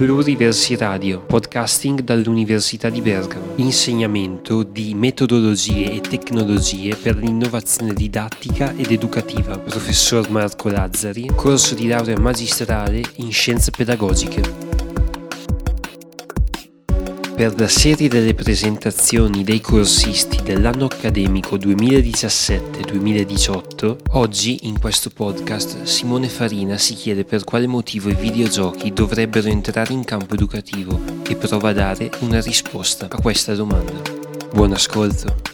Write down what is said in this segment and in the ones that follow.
Pluriversi Radio, podcasting dall'Università di Bergamo. Insegnamento di metodologie e tecnologie per l'innovazione didattica ed educativa. Professor Marco Lazzari, corso di laurea magistrale in scienze pedagogiche. Per la serie delle presentazioni dei corsisti dell'anno accademico 2017-2018, oggi in questo podcast Simone Farina si chiede per quale motivo i videogiochi dovrebbero entrare in campo educativo e prova a dare una risposta a questa domanda. Buon ascolto!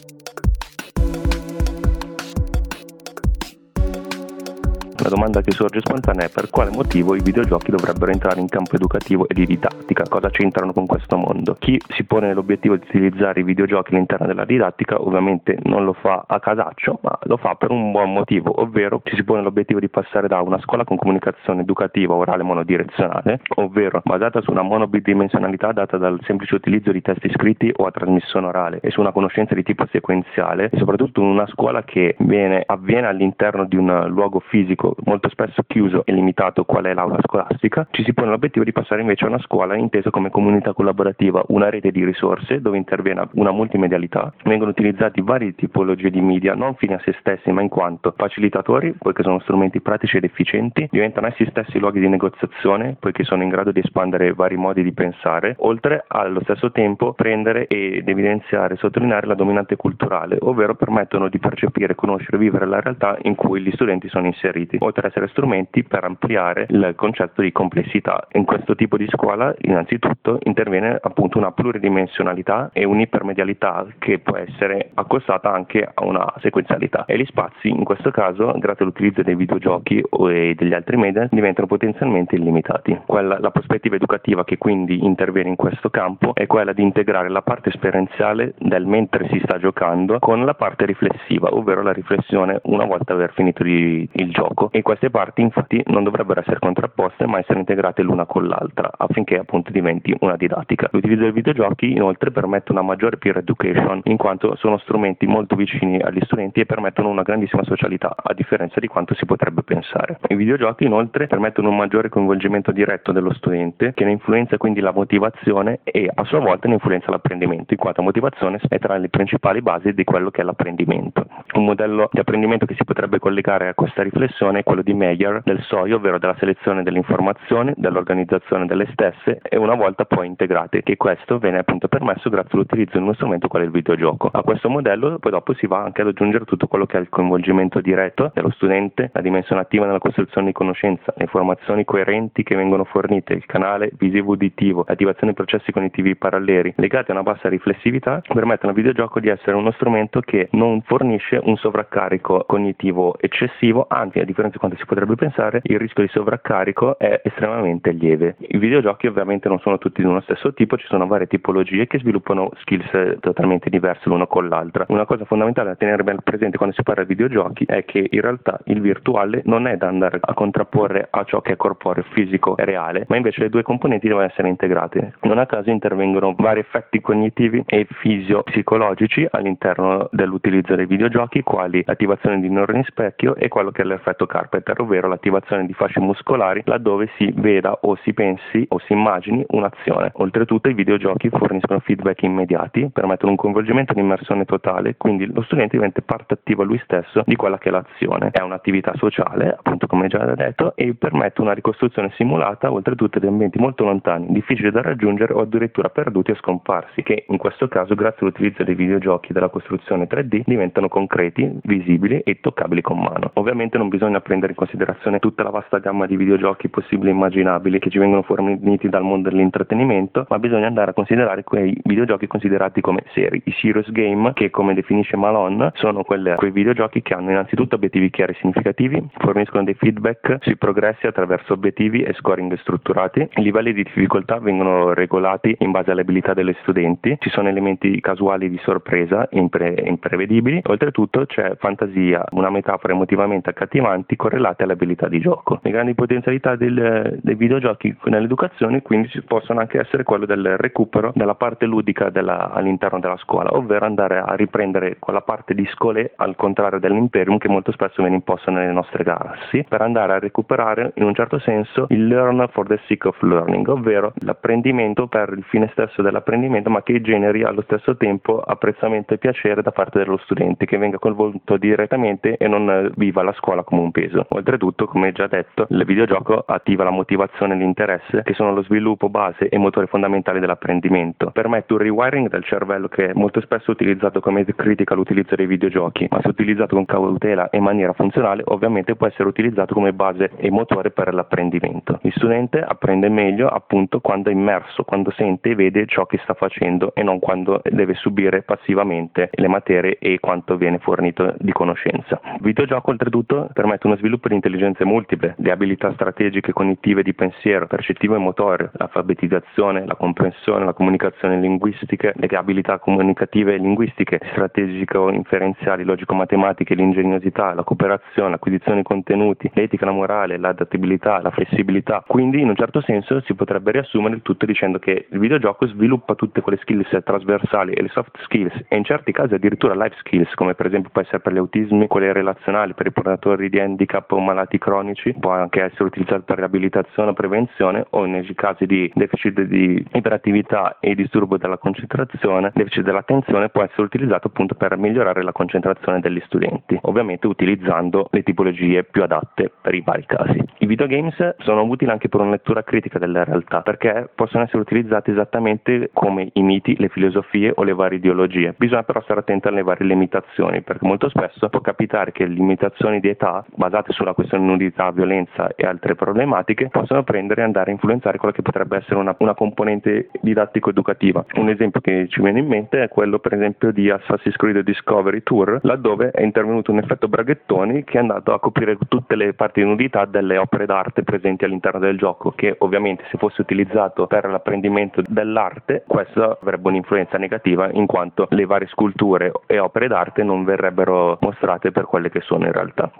La domanda che sorge spontanea è per quale motivo i videogiochi dovrebbero entrare in campo educativo e di didattica, cosa c'entrano con questo mondo. Chi si pone l'obiettivo di utilizzare i videogiochi all'interno della didattica ovviamente non lo fa a casaccio, ma lo fa per un buon motivo, ovvero ci si pone l'obiettivo di passare da una scuola con comunicazione educativa orale monodirezionale, ovvero basata su una monobidimensionalità data dal semplice utilizzo di testi scritti o a trasmissione orale e su una conoscenza di tipo sequenziale e soprattutto una scuola che viene, avviene all'interno di un luogo fisico molto spesso chiuso e limitato qual è l'aula scolastica, ci si pone l'obiettivo di passare invece a una scuola intesa come comunità collaborativa, una rete di risorse dove interviene una multimedialità, vengono utilizzati varie tipologie di media non fini a se stessi ma in quanto facilitatori, poiché sono strumenti pratici ed efficienti, diventano essi stessi luoghi di negoziazione, poiché sono in grado di espandere vari modi di pensare, oltre allo stesso tempo prendere ed evidenziare e sottolineare la dominante culturale, ovvero permettono di percepire, conoscere e vivere la realtà in cui gli studenti sono inseriti ad essere strumenti per ampliare il concetto di complessità. In questo tipo di scuola innanzitutto interviene appunto una pluridimensionalità e un'ipermedialità che può essere accostata anche a una sequenzialità e gli spazi in questo caso grazie all'utilizzo dei videogiochi e degli altri media diventano potenzialmente illimitati. Quella, la prospettiva educativa che quindi interviene in questo campo è quella di integrare la parte esperienziale del mentre si sta giocando con la parte riflessiva, ovvero la riflessione una volta aver finito il gioco e queste parti infatti non dovrebbero essere contrapposte ma essere integrate l'una con l'altra affinché appunto diventi una didattica. L'utilizzo dei videogiochi inoltre permette una maggiore peer education in quanto sono strumenti molto vicini agli studenti e permettono una grandissima socialità a differenza di quanto si potrebbe pensare. I videogiochi inoltre permettono un maggiore coinvolgimento diretto dello studente che ne influenza quindi la motivazione e a sua volta ne influenza l'apprendimento in quanto la motivazione è tra le principali basi di quello che è l'apprendimento. Un modello di apprendimento che si potrebbe collegare a questa riflessione quello di Meyer del SOI, ovvero della selezione delle informazioni, dell'organizzazione delle stesse e una volta poi integrate, che questo viene appunto permesso grazie all'utilizzo di uno strumento quale il videogioco. A questo modello poi dopo si va anche ad aggiungere tutto quello che è il coinvolgimento diretto dello studente, la dimensione attiva nella costruzione di conoscenza, le informazioni coerenti che vengono fornite, il canale visivo-uditivo, l'attivazione dei processi cognitivi paralleli legati a una bassa riflessività permettono al videogioco di essere uno strumento che non fornisce un sovraccarico cognitivo eccessivo, anzi a differenza di quanto si potrebbe pensare, il rischio di sovraccarico è estremamente lieve. I videogiochi ovviamente non sono tutti di uno stesso tipo, ci sono varie tipologie che sviluppano skills totalmente diverse l'una con l'altra. Una cosa fondamentale da tenere ben presente quando si parla di videogiochi è che in realtà il virtuale non è da andare a contrapporre a ciò che è corporeo, fisico e reale, ma invece le due componenti devono essere integrate. Non a caso intervengono vari effetti cognitivi e fisiopsicologici all'interno dell'utilizzo dei videogiochi, quali l'attivazione di neuroni specchio e quello che è l'effetto carpet Carpenter, ovvero l'attivazione di fasce muscolari laddove si veda o si pensi o si immagini un'azione. Oltretutto i videogiochi forniscono feedback immediati, permettono un coinvolgimento di immersione totale, quindi lo studente diventa parte attiva lui stesso di quella che è l'azione. È un'attività sociale, appunto come già detto, e permette una ricostruzione simulata, oltretutto di ambienti molto lontani, difficili da raggiungere o addirittura perduti o scomparsi, che in questo caso grazie all'utilizzo dei videogiochi e della costruzione 3D diventano concreti, visibili e toccabili con mano. Ovviamente non bisogna prendere in considerazione tutta la vasta gamma di videogiochi possibili e immaginabili che ci vengono forniti dal mondo dell'intrattenimento, ma bisogna andare a considerare quei videogiochi considerati come seri. I serious game, che come definisce Malone, sono quelle, quei videogiochi che hanno innanzitutto obiettivi chiari e significativi, forniscono dei feedback sui progressi attraverso obiettivi e scoring strutturati, i livelli di difficoltà vengono regolati in base alle abilità degli studenti, ci sono elementi casuali di sorpresa impre- imprevedibili, oltretutto c'è fantasia, una metafora emotivamente accattivanti correlate alle abilità di gioco. Le grandi potenzialità del, dei videogiochi nell'educazione quindi possono anche essere quelle del recupero della parte ludica della, all'interno della scuola, ovvero andare a riprendere quella parte di scole al contrario dell'imperium che molto spesso viene imposta nelle nostre galassie, per andare a recuperare in un certo senso il learn for the sake of learning, ovvero l'apprendimento per il fine stesso dell'apprendimento, ma che generi allo stesso tempo apprezzamento e piacere da parte dello studente, che venga coinvolto direttamente e non viva la scuola come un peso. Oltretutto, come già detto, il videogioco attiva la motivazione e l'interesse, che sono lo sviluppo base e motore fondamentale dell'apprendimento. Permette un rewiring del cervello che è molto spesso utilizzato come critica all'utilizzo dei videogiochi, ma se utilizzato con cautela e in maniera funzionale, ovviamente può essere utilizzato come base e motore per l'apprendimento. Il studente apprende meglio appunto quando è immerso, quando sente e vede ciò che sta facendo e non quando deve subire passivamente le materie e quanto viene fornito di conoscenza. Il videogioco oltretutto permette uno sviluppo di intelligenze multiple, di abilità strategiche cognitive di pensiero, percettivo e motore, l'alfabetizzazione, la comprensione, la comunicazione linguistica, le abilità comunicative e linguistiche, strategico-inferenziali, logico-matematiche, l'ingegnosità, la cooperazione, l'acquisizione di contenuti, l'etica, la morale, l'adattabilità, la flessibilità. Quindi in un certo senso si potrebbe riassumere il tutto dicendo che il videogioco sviluppa tutte quelle skills trasversali e le soft skills e in certi casi addirittura life skills come per esempio può essere per gli autismi, quelle relazionali, per i portatori di handicap o malati cronici, può anche essere utilizzato per riabilitazione o prevenzione o nei casi di deficit di iperattività e disturbo della concentrazione, deficit dell'attenzione può essere utilizzato appunto per migliorare la concentrazione degli studenti, ovviamente utilizzando le tipologie più adatte per i vari casi. I videogames sono utili anche per una lettura critica della realtà perché possono essere utilizzati esattamente come i miti, le filosofie o le varie ideologie. Bisogna però stare attenti alle varie limitazioni perché molto spesso può capitare che limitazioni di età basate sulla questione di nudità, violenza e altre problematiche possono prendere e andare a influenzare quella che potrebbe essere una, una componente didattico-educativa. Un esempio che ci viene in mente è quello per esempio di Assassin's Creed Discovery Tour laddove è intervenuto un effetto braghettoni che è andato a coprire tutte le parti di nudità delle opere d'arte presenti all'interno del gioco, che ovviamente se fosse utilizzato per l'apprendimento dell'arte, questo avrebbe un'influenza negativa in quanto le varie sculture e opere d'arte non verrebbero mostrate per quelle che sono in realtà,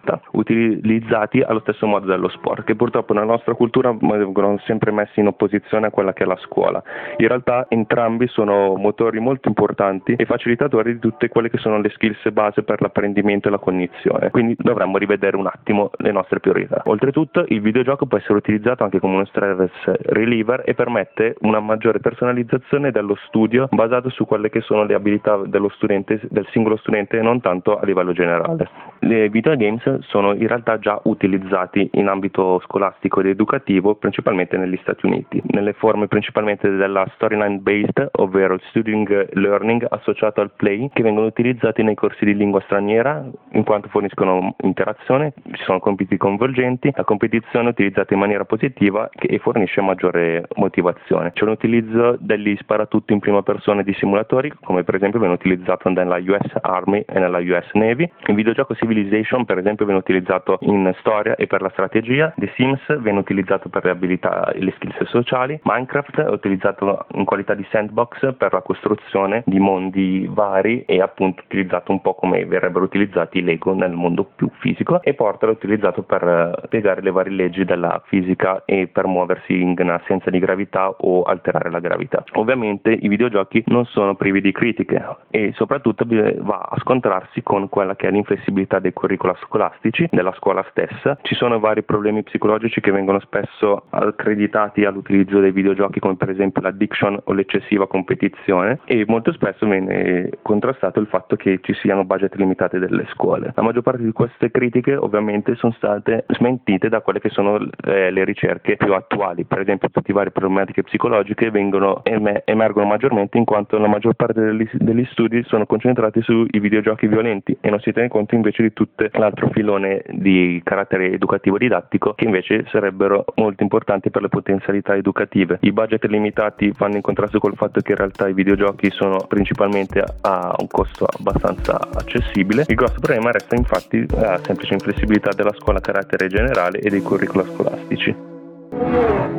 utilizzati allo stesso modo dello sport, che purtroppo nella nostra cultura vengono sempre messi in opposizione a quella che è la scuola. In realtà entrambi sono motori molto importanti e facilitatori di tutte quelle che sono le skills base per l'apprendimento e la cognizione, quindi dovremmo rivedere un attimo le nostre priorità. Oltretutto il videogioco può essere utilizzato anche come uno stress reliever e permette una maggiore personalizzazione dello studio basato su quelle che sono le abilità dello studente, del singolo studente e non tanto a livello generale. Le videogames sono in realtà già utilizzati in ambito scolastico ed educativo principalmente negli Stati Uniti, nelle forme principalmente della storyline based, ovvero il student learning associato al play, che vengono utilizzati nei corsi di lingua straniera in quanto forniscono interazione, ci sono compiti coinvolgenti, la competizione è utilizzata in maniera positiva e fornisce maggiore motivazione. C'è un utilizzo degli sparatutto in prima persona di simulatori, come per esempio viene utilizzato nella US Army e nella US Navy. Il videogioco Civilization, per esempio, viene utilizzato in storia e per la strategia. The Sims viene utilizzato per le abilità e le skills sociali. Minecraft è utilizzato in qualità di sandbox per la costruzione di mondi vari e appunto utilizzato un po' come verrebbero utilizzati i Lego nel mondo più fisico. E Portal è utilizzato per eh, spiegare le varie leggi della fisica e per muoversi in assenza di gravità o alterare la gravità. Ovviamente i videogiochi non sono privi di critiche e soprattutto va a scontrarsi con quella che è l'inflessibilità dei curricula scolastici della scuola stessa. Ci sono vari problemi psicologici che vengono spesso accreditati all'utilizzo dei videogiochi come per esempio l'addiction o l'eccessiva competizione e molto spesso viene contrastato il fatto che ci siano budget limitati delle scuole. La maggior parte di queste critiche ovviamente sono state smentite da quelle che sono eh, le ricerche più attuali, per esempio tutte le varie problematiche psicologiche vengono, emergono maggiormente in quanto la maggior parte degli, degli studi sono concentrati sui videogiochi violenti e non si tiene conto invece di tutto l'altro filone di carattere educativo didattico che invece sarebbero molto importanti per le potenzialità educative. I budget limitati fanno in contrasto col fatto che in realtà i videogiochi sono principalmente a un costo abbastanza accessibile. Il grosso problema resta infatti la semplice inflessibilità della scuola a carattere generale e dei curricula scolastici.